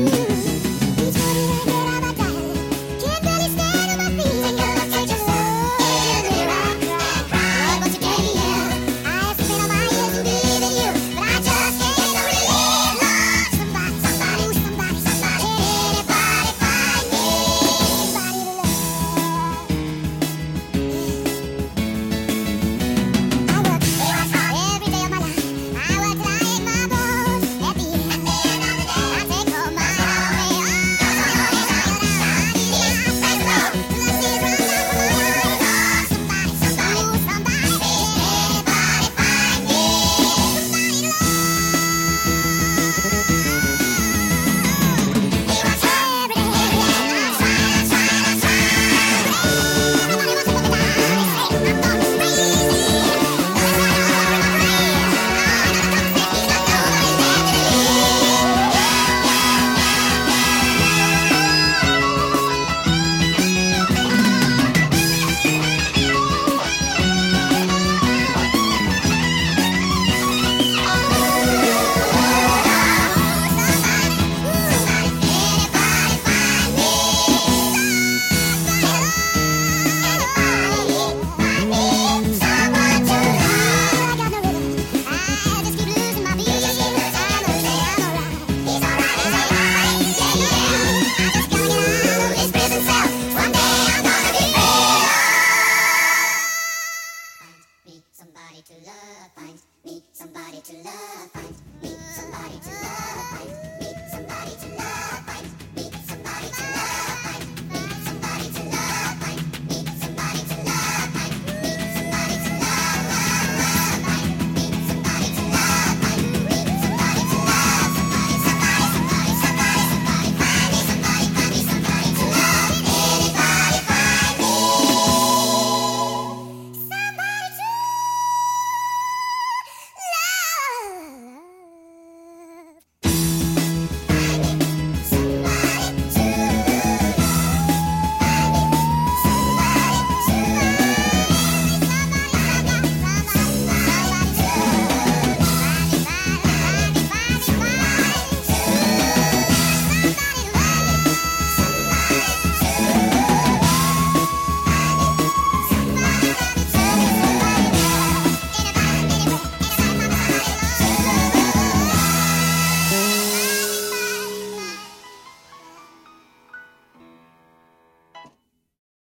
You. to love.